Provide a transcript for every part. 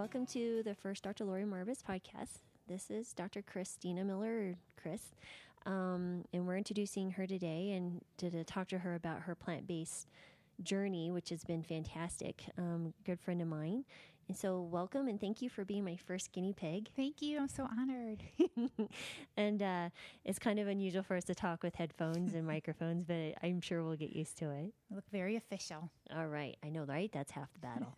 welcome to the first Dr. Lori Marvis podcast. This is Dr. Christina Miller, Chris, um, and we're introducing her today and to, to talk to her about her plant based journey, which has been fantastic. Um, good friend of mine. And so, welcome and thank you for being my first guinea pig. Thank you. I'm so honored. and uh, it's kind of unusual for us to talk with headphones and microphones, but I'm sure we'll get used to it. You look very official. All right. I know, right? That's half the battle.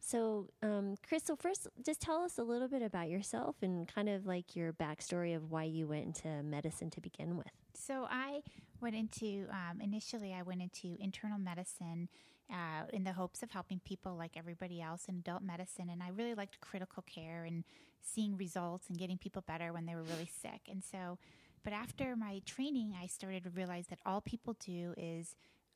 so, um, so first, just tell us a little bit about yourself and kind of like your backstory of why you went into medicine to begin with. So, I went into, um, initially, I went into internal medicine uh, in the hopes of helping people like everybody else in adult medicine. And I really liked critical care and seeing results and getting people better when they were really sick. And so, but after my training, I started to realize that all people do is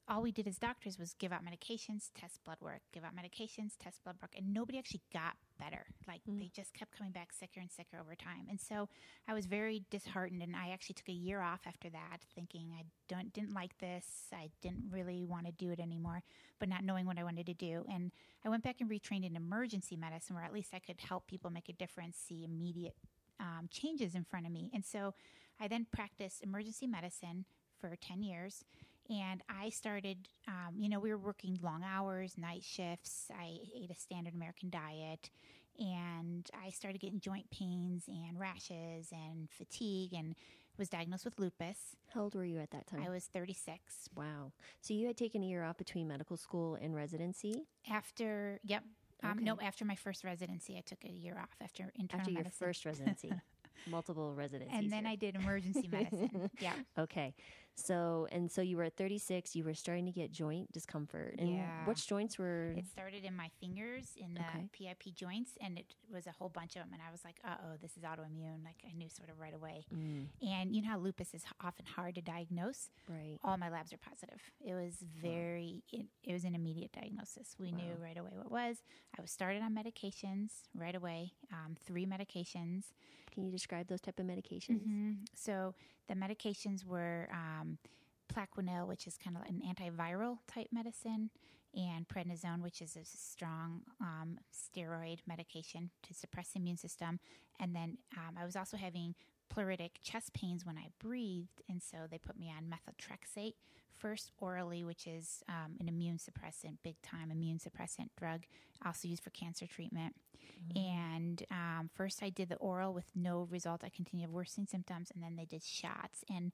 all we did as doctors was give out medications, test blood work, give out medications, test blood work, and nobody actually got better. Like mm. they just kept coming back sicker and sicker over time. And so I was very disheartened and I actually took a year off after that thinking I don't didn't like this. I didn't really want to do it anymore, but not knowing what I wanted to do. And I went back and retrained in emergency medicine where at least I could help people make a difference, see immediate um, changes in front of me. And so I then practiced emergency medicine for 10 years and I started, um, you know, we were working long hours, night shifts. I ate a standard American diet, and I started getting joint pains and rashes and fatigue, and was diagnosed with lupus. How old were you at that time? I was 36. Wow. So you had taken a year off between medical school and residency? After, yep. Um, okay. No, after my first residency, I took a year off after internal After your medicine. first residency. multiple residencies. And then here. I did emergency medicine. Yeah. Okay. So and so you were at 36. You were starting to get joint discomfort. And yeah. which joints were? It started in my fingers in the okay. PIP joints, and it was a whole bunch of them. And I was like, "Uh oh, this is autoimmune." Like I knew sort of right away. Mm. And you know how lupus is often hard to diagnose. Right. All my labs are positive. It was very. Wow. It, it, was an immediate diagnosis. We wow. knew right away what it was. I was started on medications right away. Um, three medications. Can you describe those type of medications? Mm-hmm. So the medications were um, Plaquenil, which is kind of an antiviral type medicine, and prednisone, which is a strong um, steroid medication to suppress the immune system. And then um, I was also having pleuritic chest pains when I breathed, and so they put me on methotrexate first orally, which is um, an immune suppressant, big time immune suppressant drug, also used for cancer treatment. Mm-hmm. And um, first I did the oral with no result. I continued worsening symptoms, and then they did shots, and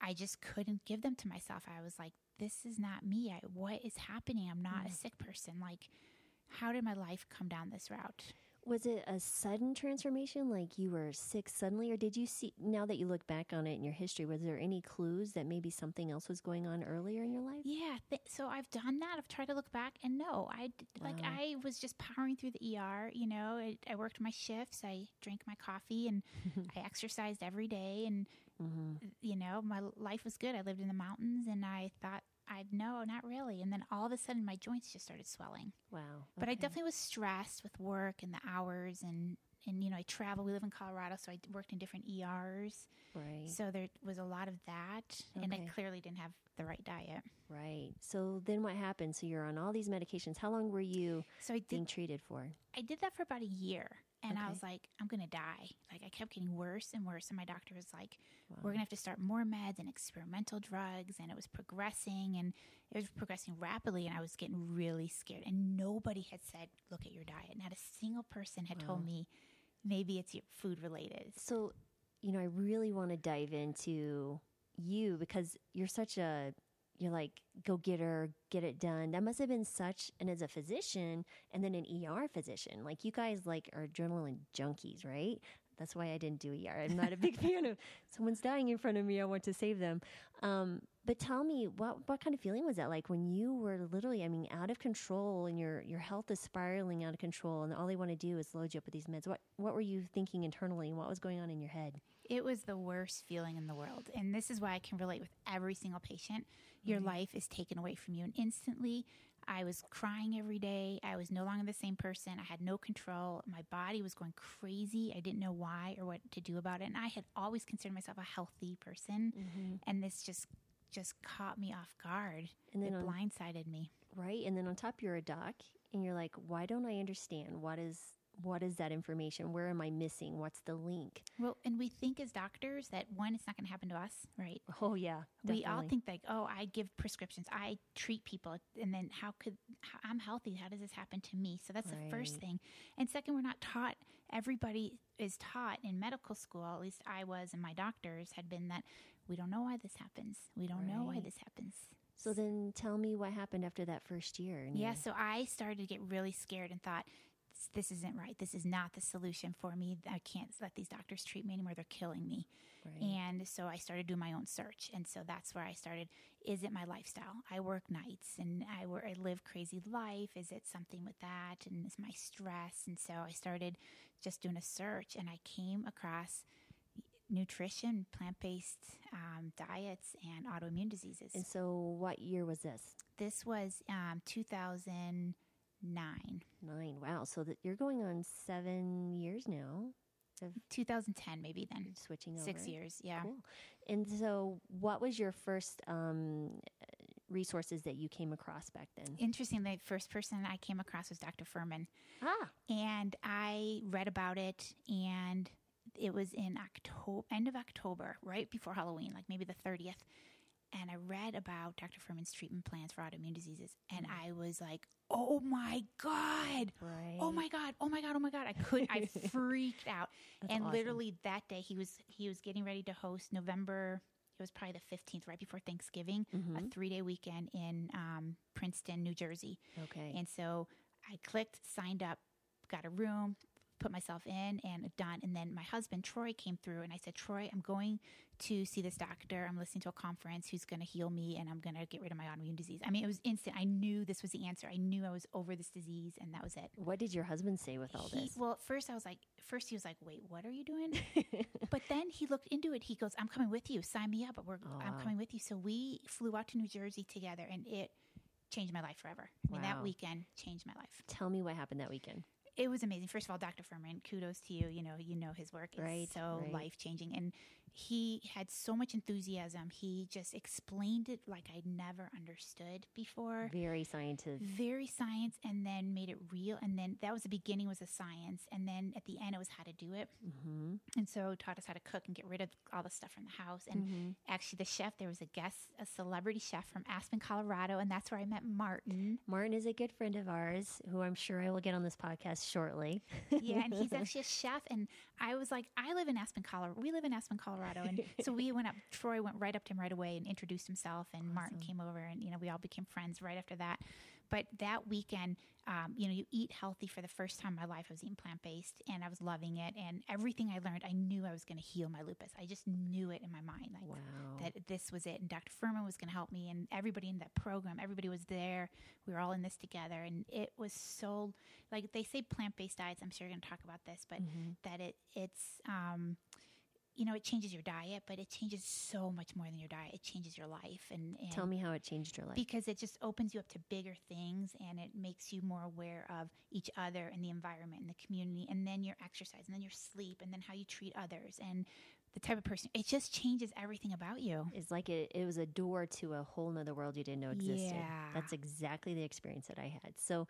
I just couldn't give them to myself. I was like, this is not me. I, what is happening? I'm not mm-hmm. a sick person. Like, how did my life come down this route? Was it a sudden transformation, like you were sick suddenly, or did you see, now that you look back on it in your history, was there any clues that maybe something else was going on earlier in your life? Yeah. Th- so I've done that. I've tried to look back, and no, I, wow. like, I was just powering through the ER. You know, I, I worked my shifts, I drank my coffee, and I exercised every day. And, mm-hmm. you know, my life was good. I lived in the mountains, and I thought, I no, not really. And then all of a sudden, my joints just started swelling. Wow. Okay. But I definitely was stressed with work and the hours and and you know I travel. We live in Colorado, so I worked in different ERs. Right. So there was a lot of that, okay. and I clearly didn't have the right diet. Right. So then what happened? So you're on all these medications. How long were you so I did, being treated for? I did that for about a year. And okay. I was like, I'm going to die. Like, I kept getting worse and worse. And my doctor was like, wow. we're going to have to start more meds and experimental drugs. And it was progressing and it was progressing rapidly. And I was getting really scared. And nobody had said, look at your diet. Not a single person had wow. told me, maybe it's food related. So, you know, I really want to dive into you because you're such a you're like go get her get it done. That must have been such and as a physician and then an er physician. Like you guys like are adrenaline junkies right? That's why i didn't do er i'm not a big fan of someone's dying in front of me i want to save them. Um, but tell me what what kind of feeling was that like when you were literally i mean out of control and your your health is spiraling out of control and all they want to do is load you up with these meds? What what were you thinking internally and what was going on in your head it was the worst feeling in the world and this is why i can relate with every single patient your mm-hmm. life is taken away from you and instantly I was crying every day. I was no longer the same person. I had no control. My body was going crazy. I didn't know why or what to do about it. And I had always considered myself a healthy person. Mm-hmm. And this just just caught me off guard. And then it on, blindsided me. Right. And then on top, you're a doc, and you're like, why don't I understand what is what is that information? Where am I missing? What's the link? Well, and we think as doctors that one, it's not going to happen to us, right? Oh yeah, We all think like, oh, I give prescriptions, I treat people, and then how could I'm healthy? How does this happen to me? So that's the first thing. And second, we're not taught. Everybody is taught in medical school. At least I was, and my doctors had been that we don't know why this happens. We don't know why this happens. So then tell me what happened after that first year. Yeah, so I started to get really scared and thought, "This- isn't right. This is not the solution for me. I can't let these doctors treat me anymore. They're killing me. Right. And so I started doing my own search. And so that's where I started. Is it my lifestyle? I work nights and I, work, I live crazy life. Is it something with that? And is my stress? And so I started just doing a search and I came across nutrition, plant based um, diets, and autoimmune diseases. And so, what year was this? this was um, 2009. Nine. Nine. Wow. So that you're going on seven years now of 2010, maybe then. switching over. Six years, yeah. Cool. And so, what was your first um, resources that you came across back then? Interesting, the first person I came across was Dr. Fuhrman. Ah, and I read about it, and it was in October, end of October, right before Halloween, like maybe the thirtieth. And I read about Dr. Fuhrman's treatment plans for autoimmune diseases, and I was like, "Oh my god! right. Oh my god! Oh my god! Oh my god!" I could, I freaked out, That's and awesome. literally that day he was he was getting ready to host November. It was probably the fifteenth, right before Thanksgiving, a Mhm. three day weekend in um, Princeton, New Jersey. Okay. And so I clicked, signed up, got a room, put myself in, and done. And then my husband, Troy, came through, and I said, Troy, I'm going to see this doctor. I'm listening to a conference who's going to heal me, and I'm going to get rid of my autoimmune disease. I mean, it was instant. I knew this was the answer. I knew I was over this disease, and that was it. what did your husband say with all He- this? well, first I was like, first he was like, wait, what are you doing? but then he looked into it. He goes, I'm coming with you. Sign me up. We're, Oh, I'm wow. coming with you. So we flew out to New Jersey together, and it changed my life forever. I mean, that weekend changed my life Tell me what happened that weekend. It was amazing. First of all, Dr. Fuhrman, kudos to you. You know, you know his work is Right, so right. life changing, and he had so much enthusiasm. He just explained it like I'd never understood before. Very scientific. Very science, and then made it real. And then that was the beginning was the science, and then at the end it was how to do it. Mm-hmm. And so taught us how to cook and get rid of all the stuff from the house. And Mm-hmm. actually, the chef there was a guest, a celebrity chef from Aspen, Colorado, and that's where I met Martin. Martin is a good friend of ours who I'm sure I will get on this podcast shortly. yeah, and he's actually a chef. And I was like, I live in Aspen, Colorado. We live in Aspen, Colorado, and so we went up. Troy went right up to him right away and introduced himself, and Martin came over, and you know, we all became friends right after that. But that weekend, um, you know, you eat healthy for the first time in my life. I was eating plant based, and I was loving it. And everything I learned, I knew I was going to heal my lupus. I just knew it in my mind, like Wow. that this was it. And Dr. Fuhrman was going to help me, and everybody in that program, everybody was there. We were all in this together, and it was so like they say plant based diets. I'm sure you're going to talk about this, but Mhm. that it it's um, you know it changes your diet, but it changes so much more than your diet. It changes your life, and, and Tell me how it changed your life. because it just opens you up to bigger things and it makes you more aware of each other and the environment and the community and then your exercise and then your sleep and then how you treat others and the type of person it just changes everything about you it's like it, it was a door to a whole nother world you didn't know existed. Yeah. That's exactly the experience that I had. So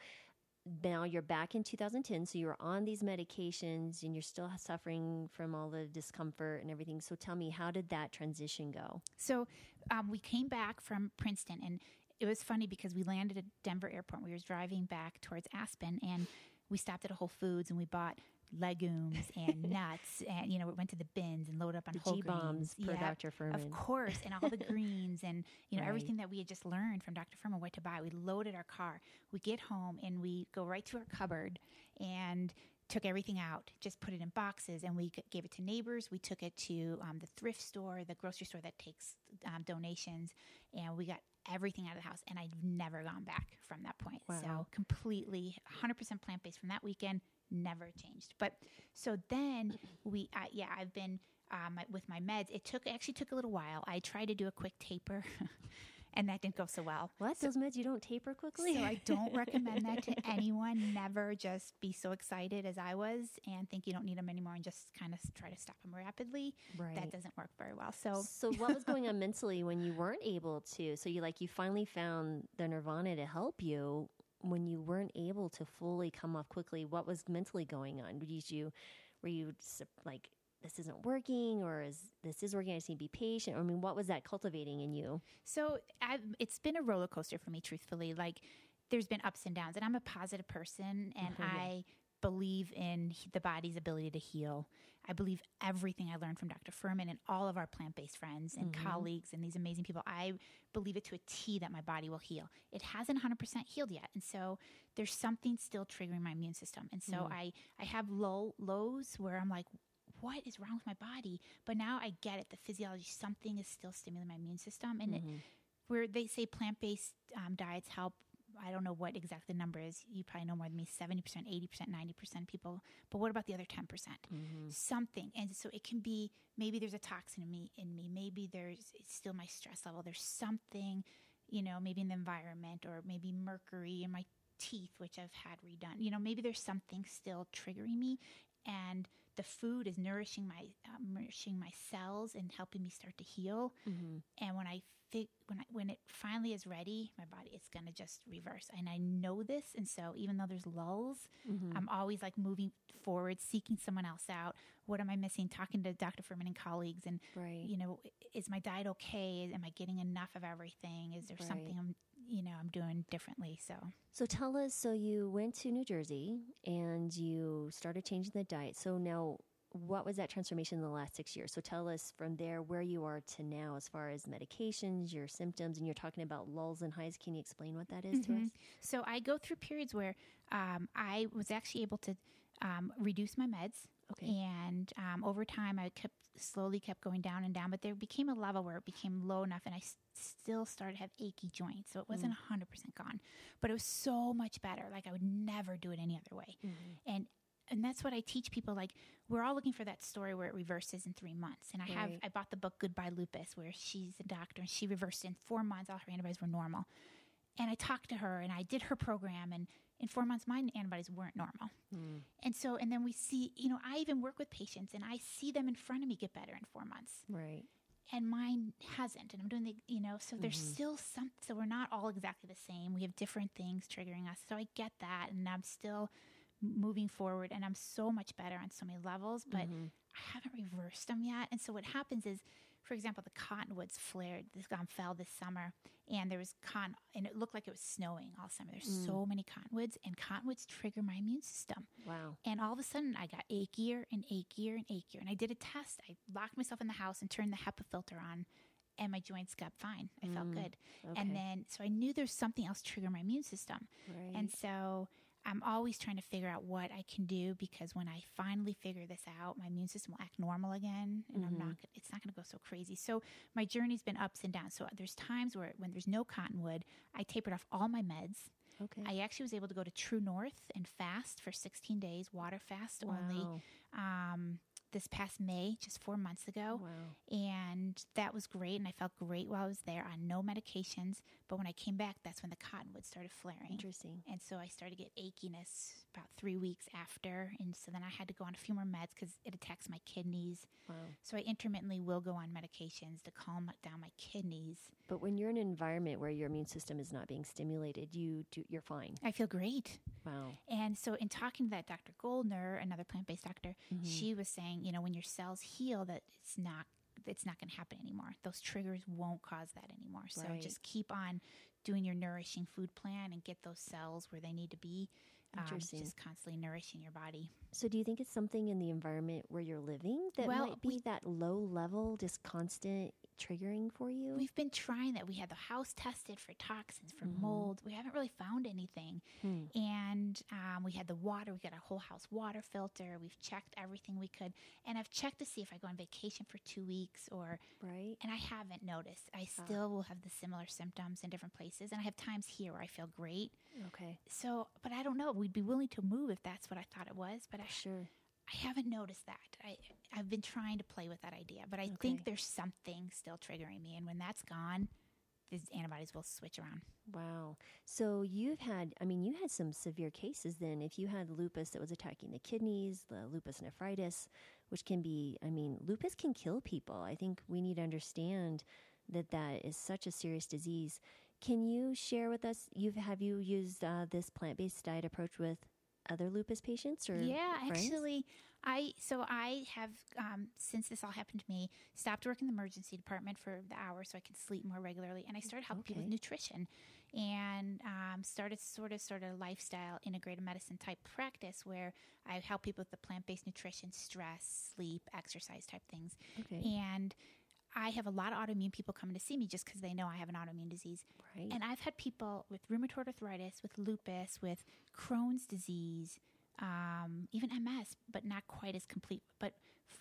now you're back in 2010. So you're on these medications and you're still suffering from all the discomfort and everything. So tell me, how did that transition go? So um, we came back from Princeton, and it was funny because we landed at Denver Airport. We were driving back towards Aspen, and we stopped at a Whole Foods, and we bought legumes and nuts, and you know, we went to the bins and loaded up on The whole G-BOMBS per Yeah, Dr. Fuhrman. Of course, and all the greens and you know Right. everything that we had just learned from Dr. Fuhrman what to buy. We loaded our car. We get home and we go right to our cupboard and took everything out, just put it in boxes, and we gave it to neighbors. We took it to um, the thrift store, the grocery store that takes um, donations, and we got everything out of the house. And I've never gone back from that point. Wow. So completely 100% plant based from that weekend. Never changed. But so then we, uh, yeah, I've been um, with my meds. It took actually took a little while. I tried to do a quick taper, and that didn't go so well. What? Those meds you don't taper quickly? So I don't recommend that to anyone. Never just be so excited as I was and think you don't need them anymore and just kind of try to stop them rapidly. right. That doesn't work very well. So So what was going on mentally when you weren't able to? So you like you finally found the nirvana to help you. When you weren't able to fully come off quickly, what was mentally going on? Did you, were you like, this isn't working or is this is working? I just need to be patient. I mean, what was that cultivating in you? So I've, it's been a roller coaster for me, truthfully. Like there's been ups and downs, and I'm a positive person, and Mhm, yeah. I believe in the body's ability to heal. I believe everything I learned from Dr. Fuhrman and all of our plant based friends and Mhm. colleagues and these amazing people. I believe it to a T that my body will heal. It hasn't 100% healed yet. And so there's something still triggering my immune system. And so Mhm. I, I have low lows where I'm like, what is wrong with my body? But now I get it. The physiology, something is still stimulating my immune system. And it, Mhm. where they say plant based um, diets help. I don't know what exactly the number is. You probably know more than me 70%, 80%, 90% people. But what about the other 10%? Mhm. Something. And so it can be maybe there's a toxin in me, in me. Maybe there's it's still my stress level. There's something, you know, maybe in the environment or maybe mercury in my teeth, which I've had redone. You know, maybe there's something still triggering me. And the food is nourishing my uh, nourishing my cells and helping me start to heal Mhm. and when I fig- when I, when it finally is ready, my body it's gonna just reverse, and I know this, and so even though there's lulls, Mhm. I'm always like moving forward, seeking someone else out. What am I missing? Talking to Dr. Fuhrman and colleagues, and right. you know, is my diet okay? Am I getting enough of everything? Is there Right. something I'm you know I'm doing differently? So So tell us. So you went to New Jersey and you started changing the diet. So now, what was that transformation in the last six years? So tell us from there where you are to now, as far as medications, your symptoms, and you're talking about lulls and highs. Can you explain what that is to Mhm. us? So I go through periods where um, I was actually able to um, reduce my meds. Okay. And um, over time, I kept slowly kept going down and down, but there became a level where it became low enough, and I s- still started to have achy joints. So it wasn't hundred percent gone, but it was so much better. Like I would never do it any other way. Mhm. And and that's what I teach people. Like we're all looking for that story where it reverses in three months. And I have Right. I bought the book Goodbye Lupus, where she's a doctor and she reversed in four months. All her antibodies were normal. And I talked to her and I did her program, and in four months, my antibodies weren't normal. Mm. And so, and then we see, you know, I even work with patients and I see them in front of me get better in four months Right. and mine hasn't. And I'm doing the, you know, so there's Mhm. still some, so we're not all exactly the same. We have different things triggering us. So I get that. And I'm still moving forward and I'm so much better on so many levels, but Mhm. I haven't reversed them yet. And so what happens is, for example, the cottonwoods flared, this um, fell this summer, and there was cotton, and it looked like it was snowing all summer. There's Mm. so many cottonwoods, and cottonwoods trigger my immune system. wow. And all of a sudden, I got achier and achier and achier. And I did a test. I locked myself in the house and turned the HEPA filter on, and my joints got fine. I felt Mm, good. Okay. And then, so I knew there's something else triggering my immune system. right. And so I'm always trying to figure out what I can do because when I finally figure this out, my immune system will act normal again, and I'm Mhm. not. It's not going to go so crazy. So my journey's been ups and downs. So there's times where when there's no cottonwood, I tapered off all my meds. okay. I actually was able to go to True North and fast for 16 days, water fast only, wow. um, this past May, just four months ago. Wow. And that was great. And I felt great while I was there on no medications. But when I came back, that's when the cottonwood started flaring. Interesting. And so I started to get achiness about three weeks after. And so then I had to go on a few more meds because it attacks my kidneys. Wow. So I intermittently will go on medications to calm down my kidneys. But when you're in an environment where your immune system is not being stimulated, you do, you're fine. I feel great. Wow. And so, in talking to that Dr. Goldner, another plant based doctor, Mhm. she was saying, you know, when your cells heal, that it's not it's not going to happen anymore. Those triggers won't cause that anymore. So Right. just keep on doing your nourishing food plan and get those cells where they need to be. Um, just constantly nourishing your body. So, do you think it's something in the environment where you're living that Well, might be we- that low level, just constant triggering for you? We've been trying that. We had the house tested for toxins, for Mhm. mold. We haven't really found anything. Hmm. And um, we had the water. We got a whole house water filter. We've checked everything we could. And I've checked to see if I go on vacation for two weeks or Right. And I haven't noticed. I still will have the similar symptoms in different places. And I have times here where I feel great. Okay. So, but I don't know. We'd be willing to move if that's what I thought it was. But I, Sure. I haven't noticed that. I, I've been trying to play with that idea. But I Okay. think there's something still triggering me. And when that's gone, these antibodies will switch around. Wow. So you've had, I mean, you had some severe cases then. If you had lupus that was attacking the kidneys, the lupus nephritis, which can be, I mean, lupus can kill people. I think we need to understand that that is such a serious disease. can you share with us? You've have you used uh, this plant based diet approach with other lupus patients or yeah friends? actually i so i have um, since this all happened to me stopped working in the emergency department for the hour so i can sleep more regularly and i started helping people with nutrition and um, started sort of sort of lifestyle integrated medicine type practice where i help people with the plant-based nutrition stress sleep exercise type things. Okay, and I have a lot of autoimmune people coming to see me just because they know I have an autoimmune disease. right. And I've had people with rheumatoid arthritis, with lupus, with Crohn's disease, um, even MS, but not quite as complete, but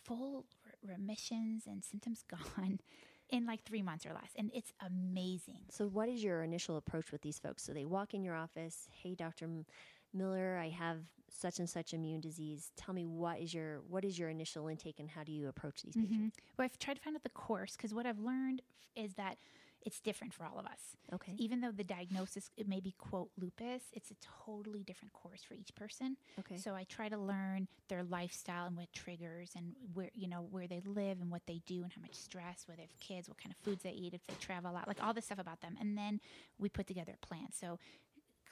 full re- remissions and symptoms gone in like three months or less. And it's amazing. So, what is your initial approach with these folks? So, they walk in your office, hey, Dr. M- Miller, I have such and such immune disease. Tell me what is your what is your initial intake and how do you approach these patients? Mhm. Well, I've tried to find out the course because what I've learned is that it's different for all of us. Okay, Even though the diagnosis it may be quote lupus, it's a totally different course for each person. okay, So I try to learn their lifestyle and what triggers and where you know where they live and what they do and how much stress, whether they have kids, what kind of foods they eat, if they travel a lot, like all this stuff about them. And then we put together a plan. So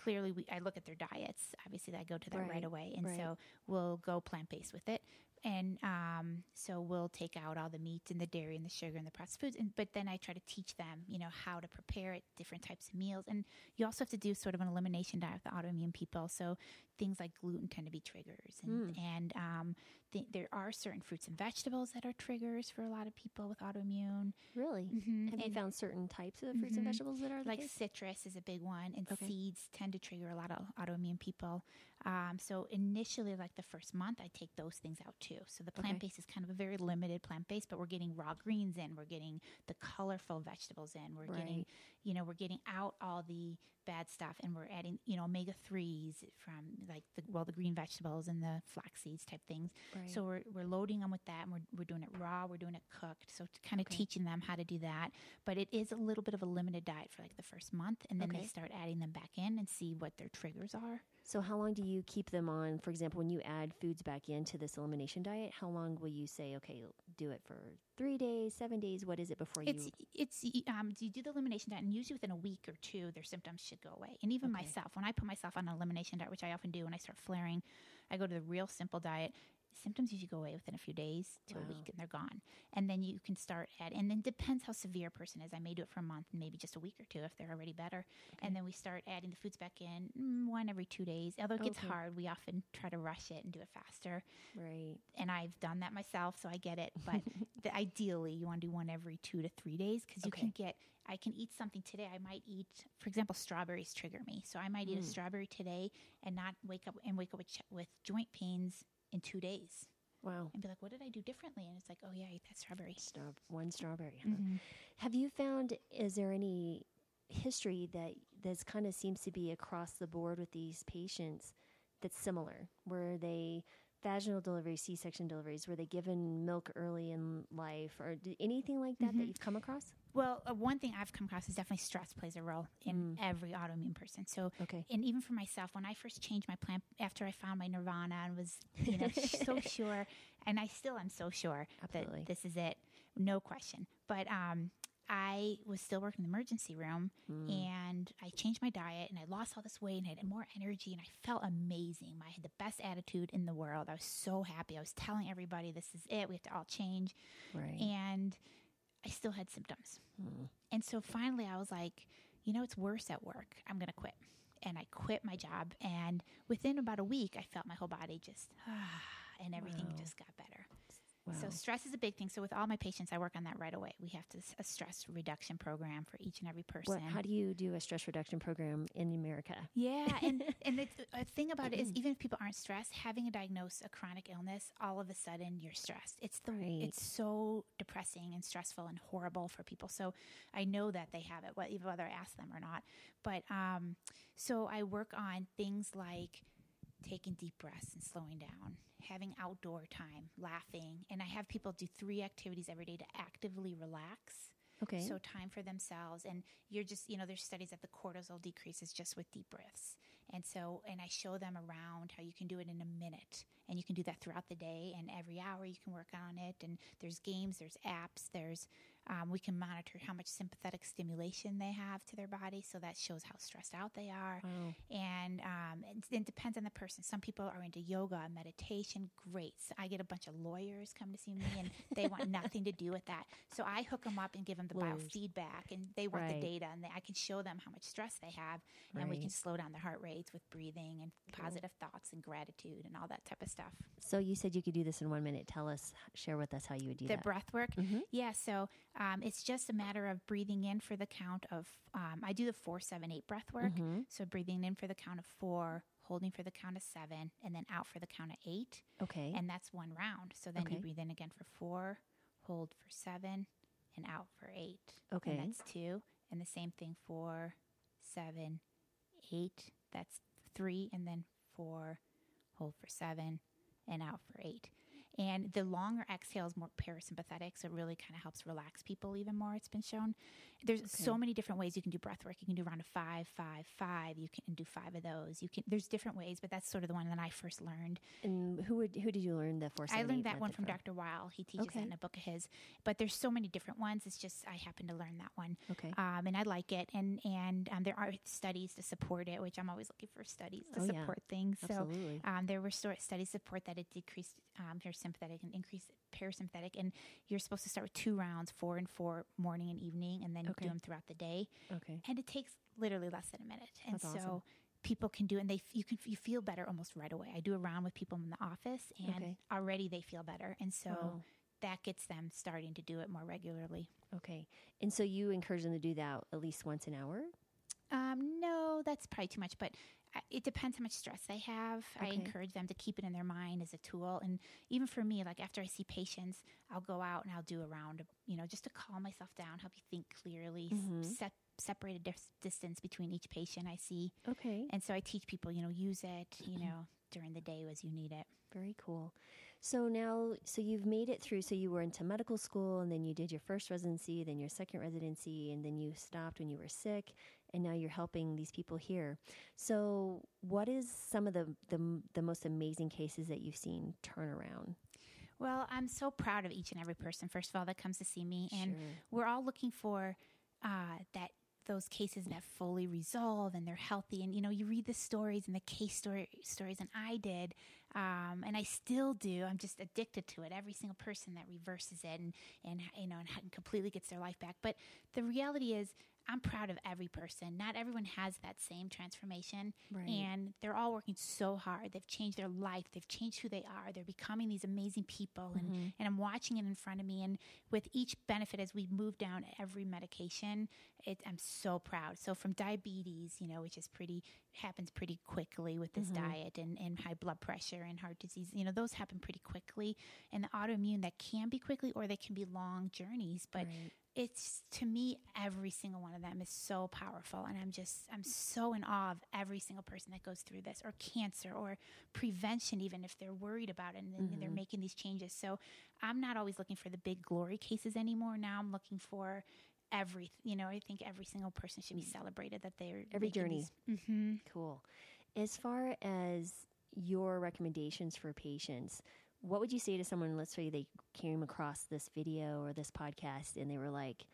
clearly we I look at their diets. Obviously I go to that right, Right, away. And right. so we'll go plant based with it. And um, so we'll take out all the meat and the dairy and the sugar and the processed foods. And but then I try to teach them, you know, how to prepare it, different types of meals. And you also have to do sort of an elimination diet with the autoimmune people. So things like gluten tend to be triggers, and and um, th- there are certain fruits and vegetables that are triggers for a lot of people with autoimmune. really. Mhm. Have you found certain types of fruits and Mhm. vegetables that are like case? citrus is a big one, and Okay. seeds tend to trigger a lot of autoimmune people. Um, so initially, like the first month, I take those things out too. So the Okay. plant based is kind of a very limited plant based, but we're getting raw greens in, we're getting the colorful vegetables in, we're getting, Right. You know, we're getting out all the bad stuff, and we're adding, you know, omega threes from like the well the green vegetables and the flax seeds type things. Right. So we're, we're loading them with that and we're, we're doing it raw, we're doing it cooked. So kind of Okay. teaching them how to do that. But it is a little bit of a limited diet for like the first month. And then Okay. they start adding them back in and see what their triggers are. So, how long do you keep them on? For example, when you add foods back into this elimination diet, how long will you say, okay, do it for three days, seven days? What is it before It's, you? it's, um, you do the elimination diet and usually within a week or two, their symptoms should go away. And even Okay. myself, when I put myself on an elimination diet, which I often do when I start flaring, I go to the real simple diet. Symptoms usually go away within a few days to a week and they're gone. And then you can start at, and then depends how severe a person is. I may do it for a month maybe just a week or two if they're already better. And then we start adding the foods back in mm, one every two days. Although it gets Okay. hard, we often try to rush it and do it faster. Right. And I've done that myself, so I get it. But the, ideally, you want to do one every two to three days because you Okay. can get. I can eat something today. I might eat, for example, strawberries trigger me. So I might eat a Mm. strawberry today and not wake up and wake up with, with joint pains in two days Wow. and be like, what did I do differently? And it's like, oh yeah, I ate that strawberry. Straw- one strawberry. Huh? Mhm. Have you found? Is there any history that this kind of seems to be across the board with these patients that's similar, where they vaginal deliveries, C-section deliveries, were they given milk early in life, or anything like that that Mhm. you've come across? Well, uh, one thing I've come across is definitely stress plays a role in Mm. every autoimmune person. So Okay. and even for myself, when I first changed my plan after I found my nirvana and was, you know, so sure, and I still am so sure Absolutely. that this is it, no question. But um, I was still working in the emergency room, Mm. and I changed my diet, and I lost all this weight, and I had more energy, and I felt amazing. I had the best attitude in the world. I was so happy. I was telling everybody, "This is it. We have to all change," Right. and I still had symptoms. Mm. And so finally, I was like, you know, it's worse at work. I'm going to quit. And I quit my job. And within about a week, I felt my whole body just, and everything Wow. just got better. Wow. So stress is a big thing. So with all my patients, I work on that right away. We have to a stress reduction program for each and every person. What, how do you do a stress reduction program in America? Yeah, and and the a thing about it is, even if people aren't stressed, having a diagnosis, a chronic illness, all of a sudden you're stressed. It's the Right. it's so depressing and stressful and horrible for people. So I know that they have it, whether I ask them or not. But um, so I work on things like taking deep breaths and slowing down, having outdoor time, laughing, and I have people do three activities every day to actively relax. Okay. So time for themselves, and you're just you know there's studies that the cortisol decreases just with deep breaths, and so and I show them around how you can do it in a minute, and you can do that throughout the day, and every hour you can work on it, and there's games, there's apps, there's Um, we can monitor how much sympathetic stimulation they have to their body, so that shows how stressed out they are. Wow. And um, it, it depends on the person. Some people are into yoga, and meditation. Great. So I get a bunch of lawyers come to see me, and they want nothing to do with that. So I hook them up and give them the Lawyers. biofeedback, and they want Right. the data, and they, I can show them how much stress they have, and we can slow down their heart rates with breathing and Cool. positive thoughts and gratitude and all that type of stuff. So you said you could do this in one minute. Tell us, share with us how you would do the that. breath work. Mhm. Yeah, so um, it's just a matter of breathing in for the count of, um, I do the four, seven, eight breath work. Mhm. So breathing in for the count of four, holding for the count of seven, and then out for the count of eight. Okay. And that's one round. So then Okay. you breathe in again for four, hold for seven, and out for eight. Okay. And that's two. And the same thing for seven, eight. That's three, and then four, hold for seven, and out for eight. And the longer exhale is more parasympathetic, so it really kind of helps relax people even more. It's been shown. There's so many different ways you can do breath work. You can do round of five, five, five. You can do five of those. You can. There's different ways, but that's sort of the one that I first learned. and who would who did you learn the four? I learned that one from Dr. Weil. He teaches Okay. that in a book of his. But there's so many different ones. It's just I happen to learn that one, Okay. um, and I like it. And and um, there are studies to support it, which I'm always looking for studies to Oh, yeah. support things. So um, there were sort studies support that it decreased um, your sympathetic and increased parasympathetic, and you're supposed to start with two rounds, four and four, morning and evening, and then Okay. do them throughout the day. okay. And it takes literally less than a minute, and That's so. awesome. People can do, it and they you can you feel better almost right away. I do a round with people in the office, and Okay. already they feel better, and so Wow. that gets them starting to do it more regularly. Okay. And so you encourage them to do that at least once an hour. Um, no, that's probably too much, but it depends how much stress they have. I encourage them to keep it in their mind as a tool. And even for me, like after I see patients, I'll go out and I'll do a round, you know, just to calm myself down, help you think clearly, Mhm. set, separate a dis- distance between each patient I see. Okay. And so I teach people, you know, use it, you know, during the day as you need it. Very cool. So now, so you've made it through. So you were into medical school, and then you did your first residency, then your second residency, and then you stopped when you were sick, and now you're helping these people here. So, what is some of the the, the most amazing cases that you've seen turn around? Well, I'm so proud of each and every person, first of all, that comes to see me. And Sure. we're all looking for uh, that those cases that fully resolve and they're healthy. And you know, you read the stories and the case story stories, and I did, um, and I still do. I'm just addicted to it. Every single person that reverses it and and you know and completely gets their life back. But the reality is. I'm proud of every person. Not everyone has that same transformation. Right. And they're all working so hard. They've changed their life. They've changed who they are. They're becoming these amazing people. And, Mhm. and I'm watching it in front of me. And with each benefit, as we move down every medication, it, I'm so proud. So from diabetes, you know, which is pretty, happens pretty quickly with this Mhm. diet and, and high blood pressure and heart disease, you know, those happen pretty quickly. And the autoimmune, that can be quickly or they can be long journeys. But Right. it's to me every single one of them is so powerful and i'm just i'm so in awe of every single person that goes through this or cancer or prevention even if they're worried about it and, then they're making these changes so i'm not always looking for the big glory cases anymore now i'm looking for every you know i think every single person should be celebrated that they're Every journey. hmm Cool. As far as your recommendations for patients, what would you say to someone, let's say they came across this video or this podcast and they were like,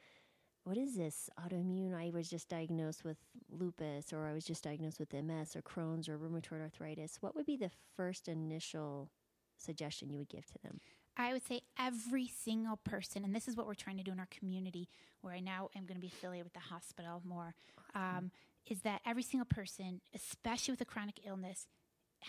what is this autoimmune? I was just diagnosed with lupus or I was just diagnosed with MS or Crohn's or rheumatoid arthritis. What would be the first initial suggestion you would give to them? I would say every single person, and this is what we're trying to do in our community, where I now am going to be affiliated with the hospital more, um, is that every single person, especially with a chronic illness,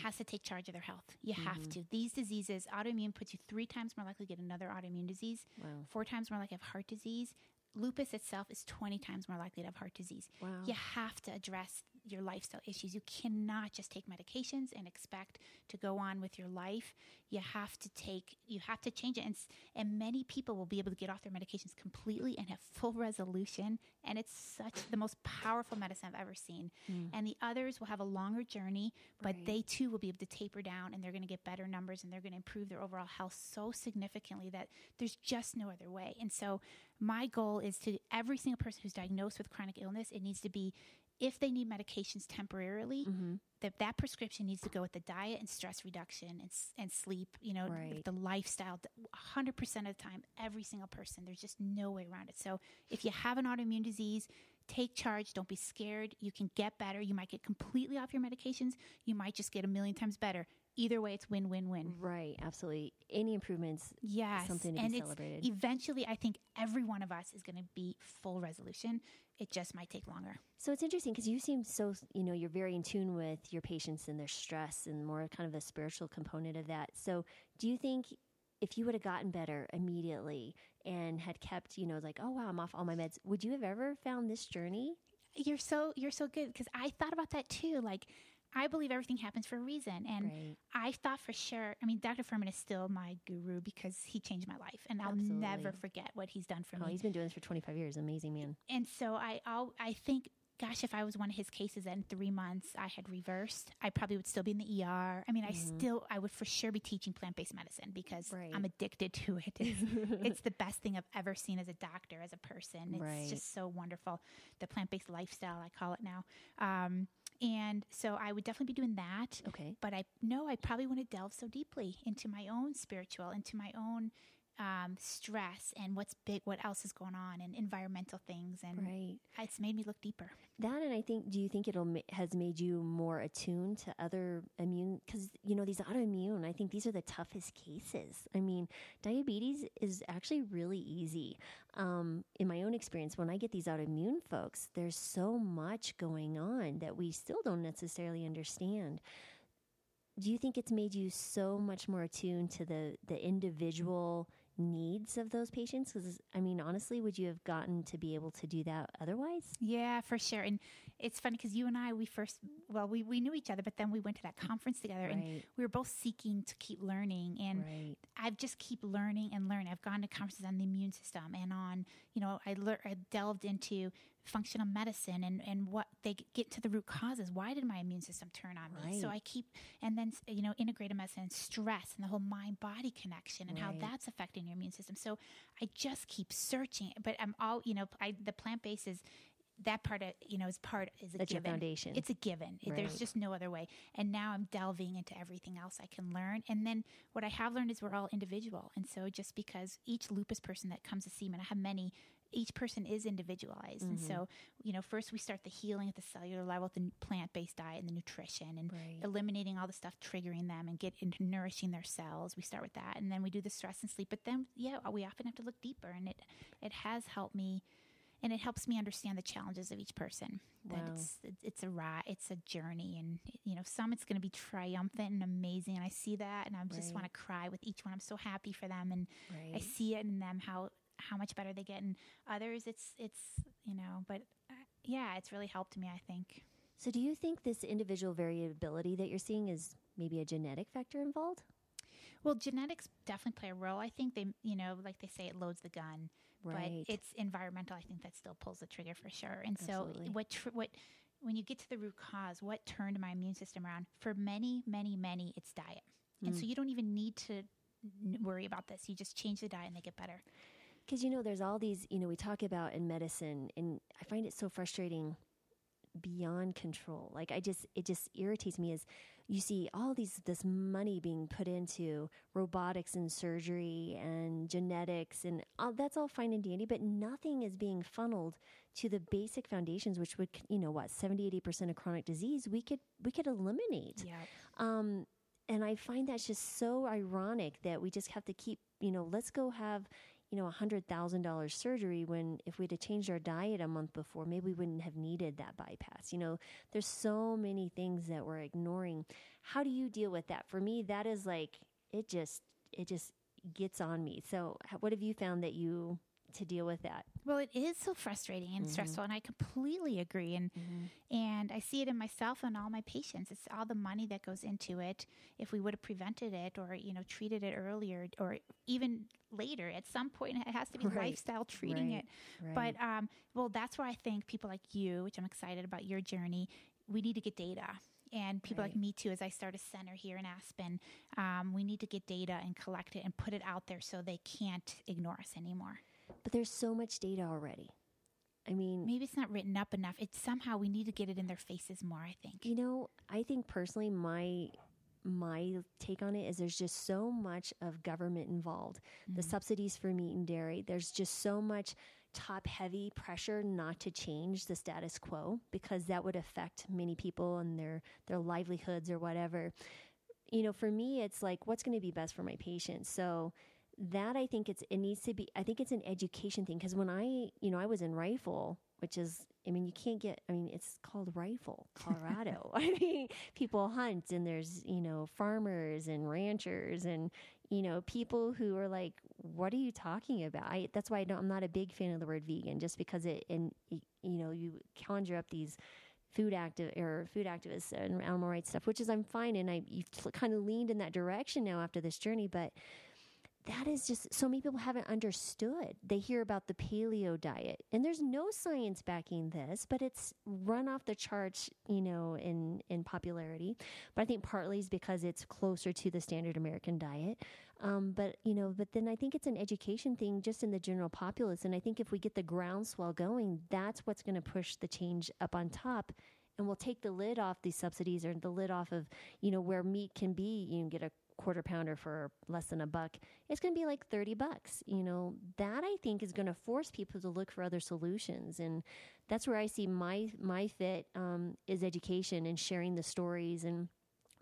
has to take charge of their health. You have Mhm. to. These diseases, autoimmune puts you three times more likely to get another autoimmune disease, Wow. four times more likely to have heart disease. Lupus itself is 20 times more likely to have heart disease. Wow. You have to address your lifestyle issues. You cannot just take medications and expect to go on with your life. You have to take, you have to change it. And, and many people will be able to get off their medications completely and have full resolution. And it's such the most powerful medicine I've ever seen. Mm. And the others will have a longer journey, but Right. they too will be able to taper down and they're going to get better numbers and they're going to improve their overall health so significantly that there's just no other way. And so my goal is to every single person who's diagnosed with chronic illness, it needs to be if they need medications temporarily, Mm-hmm. that that prescription needs to go with the diet and stress reduction and, and sleep, you know, Right. the lifestyle. th- 100% of the time, every single person, there's just no way around it. So if you have an autoimmune disease, take charge. Don't be scared. You can get better. You might get completely off your medications. You might just get a million times better. Either way, it's win, win, win. Right, absolutely. Any improvements, Yes. something to and be celebrated. eventually, I think every one of us is going to be full resolution. It just might take longer. So it's interesting because you seem so, you know, you're very in tune with your patients and their stress and more kind of a spiritual component of that. So do you think if you would have gotten better immediately and had kept, you know, like, oh, wow, I'm off all my meds, would you have ever found this journey? You're so you're so good because I thought about that too. Like, I believe everything happens for a reason, and. I thought for sure. I mean, Dr. Fuhrman is still my guru because he changed my life, and I'll Absolutely. never forget what he's done for Oh, me. he's been doing this for 25 years. Amazing man. and so I, I'll, I think, gosh, if I was one of his cases and three months I had reversed, I probably would still be in the ER. I mean, I still, I would for sure be teaching plant based medicine because Right. I'm addicted to it. It's, it's the best thing I've ever seen as a doctor, as a person. It's Right. just so wonderful. The plant based lifestyle, I call it now. Um, and so I would definitely be doing that. Okay. But I know I probably want to delve so deeply into my own spiritual, into my own um, stress and what's big, what else is going on, and environmental things, and Right. it's made me look deeper. That and I think, do you think it'll has made you more attuned to other immune? Because you know these autoimmune, I think these are the toughest cases. I mean, diabetes is actually really easy. Um, in my own experience, when I get these autoimmune folks, there's so much going on that we still don't necessarily understand. Do you think it's made you so much more attuned to the the individual needs of those patients? Because I mean, honestly, would you have gotten to be able to do that otherwise? Yeah, for sure. And it's funny because you and I, we first, well, we, we knew each other, but then we went to that conference together and we were both seeking to keep learning. And Right. I've just keep learning and learning. I've gone to conferences on the immune system and on, you know, I, I delved into functional medicine and, and what they get to the root causes. Why did my immune system turn on me? So I keep, and then, you know, integrative medicine and stress and the whole mind body connection and how that's affecting your immune system. So I just keep searching, but I'm all, you know, I, the plant based is, that part of you know is part is a That's your given. foundation. It's a given. It- There's just no other way. And now I'm delving into everything else I can learn. And then what I have learned is we're all individual. And so just because each lupus person that comes to see me, and I have many, each person is individualized. And Mm-hmm. so, you know, first we start the healing at the cellular level with the plant based diet and the nutrition and Right. eliminating all the stuff triggering them and get into nourishing their cells. We start with that. And then we do the stress and sleep. But then, yeah, we often have to look deeper. And it, it has helped me and it helps me understand the challenges of each person. That Wow. it's it's- it's a ride, it's a journey, and you know some it's going to be triumphant and amazing, and I see that, and I just Right. want to cry with each one. I'm so happy for them, and I see it in them how how much better they get, and others it's it's you know, but uh, yeah, it's really helped me. I think. So, do you think this individual variability that you're seeing is maybe a genetic factor involved? Well, genetics definitely play a role. I think they, you know, like they say, it loads the gun. Right. But it's environmental. I think that still pulls the trigger for sure. And Absolutely. so, what tr- what when you get to the root cause, what turned my immune system around? For many, many, many, it's diet. And Mm. so you don't even need to worry about this. You just change the diet and they get better. Because, you know, there's all these, you know, we talk about in medicine, and I find it so frustrating beyond control. Like, I just, it just irritates me as you see all these, this money being put into robotics and surgery and genetics, and all, that's all fine and dandy, but nothing is being funneled to the basic foundations, which would, you know, what, 70, 80% of chronic disease we could, we could eliminate. Yeah. Um, and I find that's just so ironic that we just have to keep, you know, let's go have, you know, a hundred thousand dollars surgery when if we'd have changed our diet a month before, maybe we wouldn't have needed that bypass. You know, there's so many things that we're ignoring. How do you deal with that? For me, that is like it just it just gets on me. So, what have you found that you to deal with that? Well, it is so frustrating and stressful, and I completely agree. And and I see it in myself and all my patients. It's all the money that goes into it. If we would have prevented it, or you know, treated it earlier, or even later, at some point, it has to be Right. lifestyle treating Right. it. But um, well, that's where I think people like you, which I'm excited about your journey, we need to get data. And people like me too, as I start a center here in Aspen, um, we need to get data and collect it and put it out there so they can't ignore us anymore. But there's so much data already. I mean, Maybe it's not written up enough. It's somehow we need to get it in their faces more, I think. you know, I think personally, my my take on it is there's just so much of government involved. The mm. subsidies for meat and dairy, there's just so much top heavy pressure not to change the status quo because that would affect many people and their their livelihoods or whatever. You know, for me it's like what's going to be best for my patients. So that I think it's it needs to be I think it's an education thing because when I you know I was in Rifle which is I mean you can't get I mean it's called Rifle. Colorado. I mean people hunt and there's you know farmers and ranchers and you know people who are like what are you talking about? I that's why I don't, I'm not a big fan of the word vegan just because it and y- you know you conjure up these food active or food activists and animal rights stuff which is I'm fine and I you've kind of leaned in that direction now after this journey but that is just so many people haven't understood. They hear about the paleo diet, and there's no science backing this, but it's run off the charts, you know, in in popularity. But I think partly is because it's closer to the standard American diet. Um, but you know, but then I think it's an education thing just in the general populace, and I think if we get the groundswell going, that's what's going to push the change up on top. And we'll take the lid off these subsidies or the lid off of, you know, where meat can be. You can get a quarter pounder for less than a buck, it's going to be like 30 bucks. You know, that I think is going to force people to look for other solutions. And that's where I see my, my fit um, is education and sharing the stories and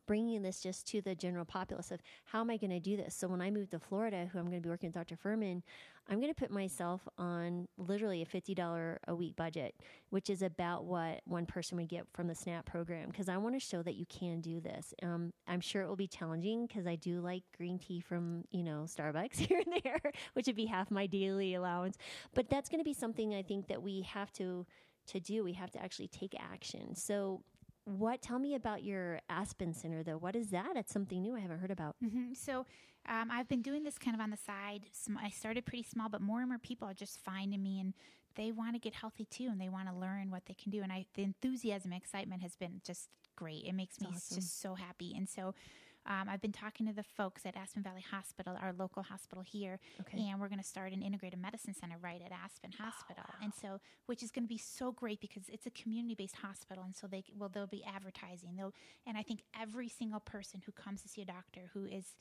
bringing this just to the general populace of how am I going to do this? So when I move to Florida, who I'm going to be working with Dr. Fuhrman, I'm going to put myself on literally a $50 a week budget, which is about what one person would get from the SNAP program. Because I want to show that you can do this. Um, I'm sure it will be challenging because I do like green tea from, you know, Starbucks here and there, which would be half my daily allowance. But that's going to be something I think that we have to to do. We have to actually take action. So what tell me about your aspen center though what is that it's something new i haven't heard about hmm So um, I've been doing this kind of on the side. I started pretty small, but more and more people are just finding me and they want to get healthy too, and they want to learn what they can do. And I, the enthusiasm, excitement has been just great. It makes me awesome. just so happy. And so. Um, I've been talking to the folks at Aspen Valley Hospital, our local hospital here, Okay. and we're going to start an integrated medicine center right at Aspen Hospital. And so, which is going to be so great because it's a community-based hospital, and so they well they'll be advertising. They'll, and I think every single person who comes to see a doctor who is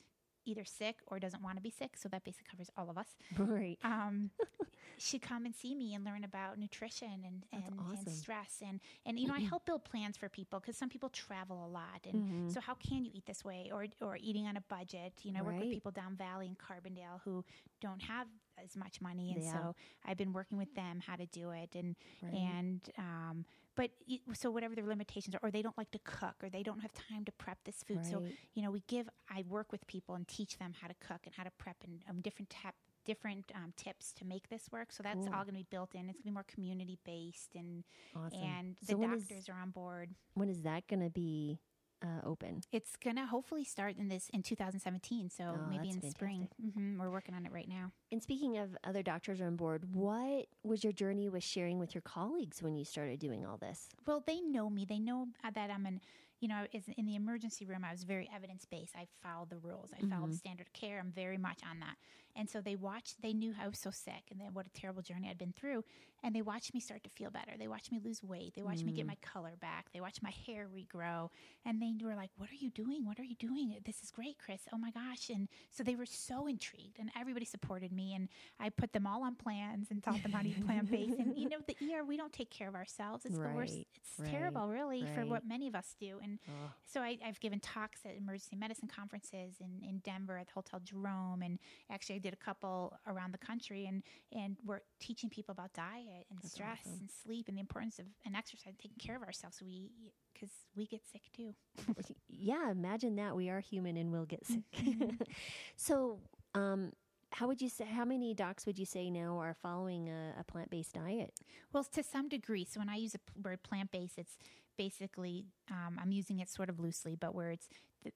either sick or doesn't want to be sick, so that basically covers all of us, right um, should come and see me and learn about nutrition and and, awesome. and stress and and you know I help build plans for people because some people travel a lot and Mm-hmm. so how can you eat this way or or eating on a budget? You know, I work with people down Valley and Carbondale who don't have as much money, and Yeah. so I've been working with them how to do it and Right. and um, but so whatever their limitations are, or they don't like to cook, or they don't have time to prep this food. So you know, we give. I work with people and teach them how to cook and how to prep and um, different tap different um, tips to make this work. So that's Cool. all going to be built in. It's going to be more community based, and awesome and the is- doctors are on board. when is that going to be uh, open It's going to hopefully start in this in 2017. So Oh, maybe in spring. hmm We're working on it right now. and speaking of other doctors on board what was your journey with sharing with your colleagues when you started doing all this Well, they know me. They know that I'm an, you know, is in the emergency room. I was very evidence based. I followed the rules. I followed the standard of care. I'm very much on that. And so they watched. They knew I was so sick and then what a terrible journey I'd been through. And they watched me start to feel better. They watched me lose weight. They watched me get my color back. They watched my hair regrow. And they were like, "What are you doing? What are you doing? This is great, Chris. Oh my gosh!" And so they were so intrigued, and everybody supported me. And I put them all on plans and taught them how to eat plant based. And you know, the ER, we don't take care of ourselves. It's the worst. It's right, terrible, really, for what many of us do. And Oh. so I, I've given talks at emergency medicine conferences in, in Denver at the Hotel Jerome, and actually I did a couple around the country, and and we're teaching people about diet and stress awesome. and sleep and the importance of and exercise, and taking care of ourselves. So we because we get sick too. yeah imagine that we are human and we'll get sick so um how would you say how many docs would you say now are following a, a plant-based diet Well, to some degree. So when I use the word plant based, it's basically um, I'm using it sort of loosely, but where it's the,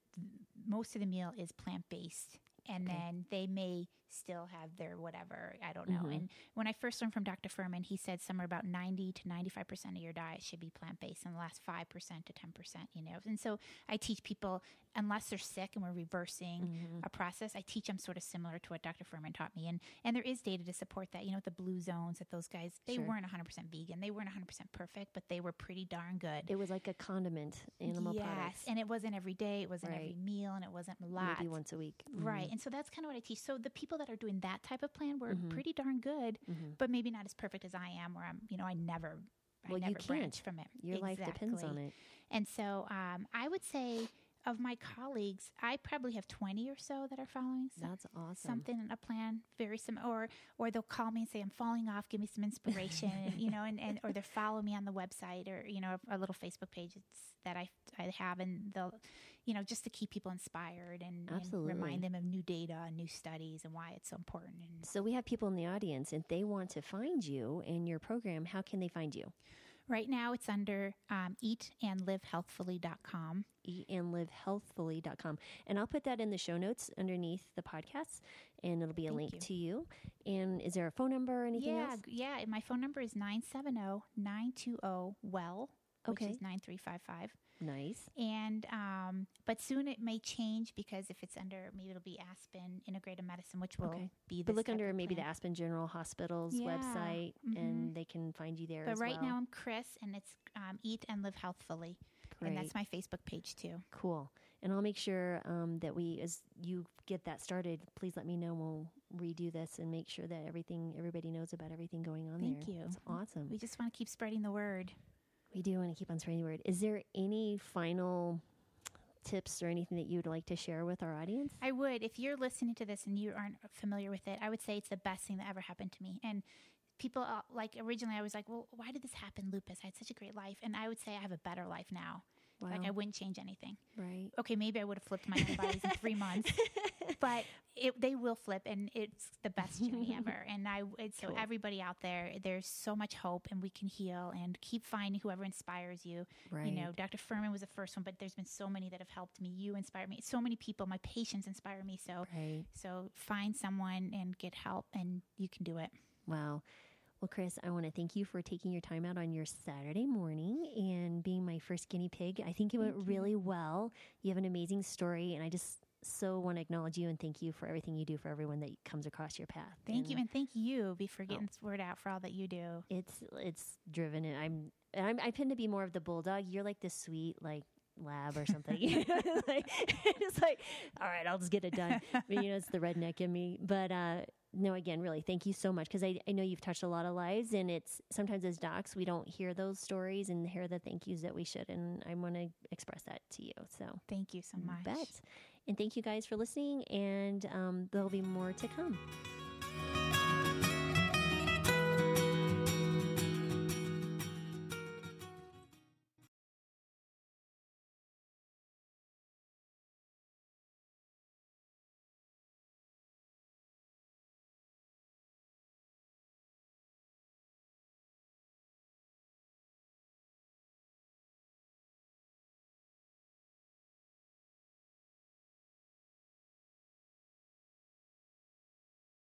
most of the meal is plant based, and Okay. then they may still have their whatever. I don't know. Mhm. And when I first learned from Dr. Fuhrman, he said somewhere about 90 to 95% of your diet should be plant based and the last 5% to 10%, you know. And so I teach people, unless they're sick and we're reversing Mhm. a process, I teach them sort of similar to what Dr. Fuhrman taught me. And, and there is data to support that, you know, with the blue zones that those guys, they Sure. weren't 100% vegan. They weren't 100% perfect, but they were pretty darn good. It was like a condiment, animal yes, products. and it wasn't every day, it wasn't every meal, and it wasn't lots. Maybe once a week. Mhm. Right. And so that's kind of what I teach. So the people that are doing that type of plan were Mhm. pretty darn good, Mhm. but maybe not as perfect as I am, where I'm, you know, I never, I Well, you can't. branch from it. Your life depends on it. And so um, I would say of my colleagues, I probably have 20 or so that are following some, That's awesome. something, a plan very similar, or, or they'll call me and say, I'm falling off, give me some inspiration, you know, and, and, or they'll follow me on the website or, you know, a, a little Facebook page that I, I have and they'll, you know, just to keep people inspired and, and remind them of new data and new studies and why it's so important. And So we have people in the audience, and they want to find you and your program. How can they find you? right now it's under um, eatandlivehealthfully.com. eatandlivehealthfully.com. And I'll put that in the show notes underneath the podcast, and it'll be a Thank link you. to you. And is there a phone number or anything yeah, else? yeah. My phone number is 970-920-WELL, which Okay. is 9355. Nice. And um, but soon it may change because if it's under maybe it'll be Aspen Integrated Medicine, which will Okay. be. But look under maybe the. Aspen General Hospital's Yeah. website, Mhm. and they can find you there But right well. now I'm Chris, and it's um, Eat and Live Healthfully, and that's my Facebook page too. Cool. And I'll make sure um, that we, as you get that started, please let me know. We'll redo this and make sure that everything, everybody knows about everything going on there. Thank there. you. It's awesome. We just want to keep spreading the word. We do want to keep on spreading the word. Is there any final tips or anything that you'd like to share with our audience? I would, if you're listening to this and you aren't familiar with it, I would say it's the best thing that ever happened to me. And people uh, like originally, I was like, well, why did this happen, lupus? I had such a great life, and I would say I have a better life now. wow. Like I wouldn't change anything. right. Okay, maybe I would have flipped my antibodies in three months, but it, they will flip, and it's the best journey ever. And I, it's, so everybody out there, there's so much hope, and we can heal and keep finding whoever inspires you. Right. You know, Dr. Fuhrman was the first one, but there's been so many that have helped me. You inspire me. So many people, my patients inspire me. So, Right. so find someone and get help, and you can do it. Wow. Well, Chris, I want to thank you for taking your time out on your Saturday morning and being my first guinea pig. I think it went you. really well. You have an amazing story, and I just so want to acknowledge you and thank you for everything you do for everyone that comes across your path. Thank you, And and thank you for Oh. getting this word out for all that you do. It's it's driven, and I'm and I'm, I tend to be more of the bulldog. You're like the sweet like lab or something. like it's like, all right, I'll just get it done. But you know, it's the redneck in me. But uh, no, again, really, thank you so much because I, I know you've touched a lot of lives, and it's sometimes as docs we don't hear those stories and hear the thank yous that we should, and I want to express that to you. So Thank you so much. bet. And thank you guys for listening, and um, there'll be more to come.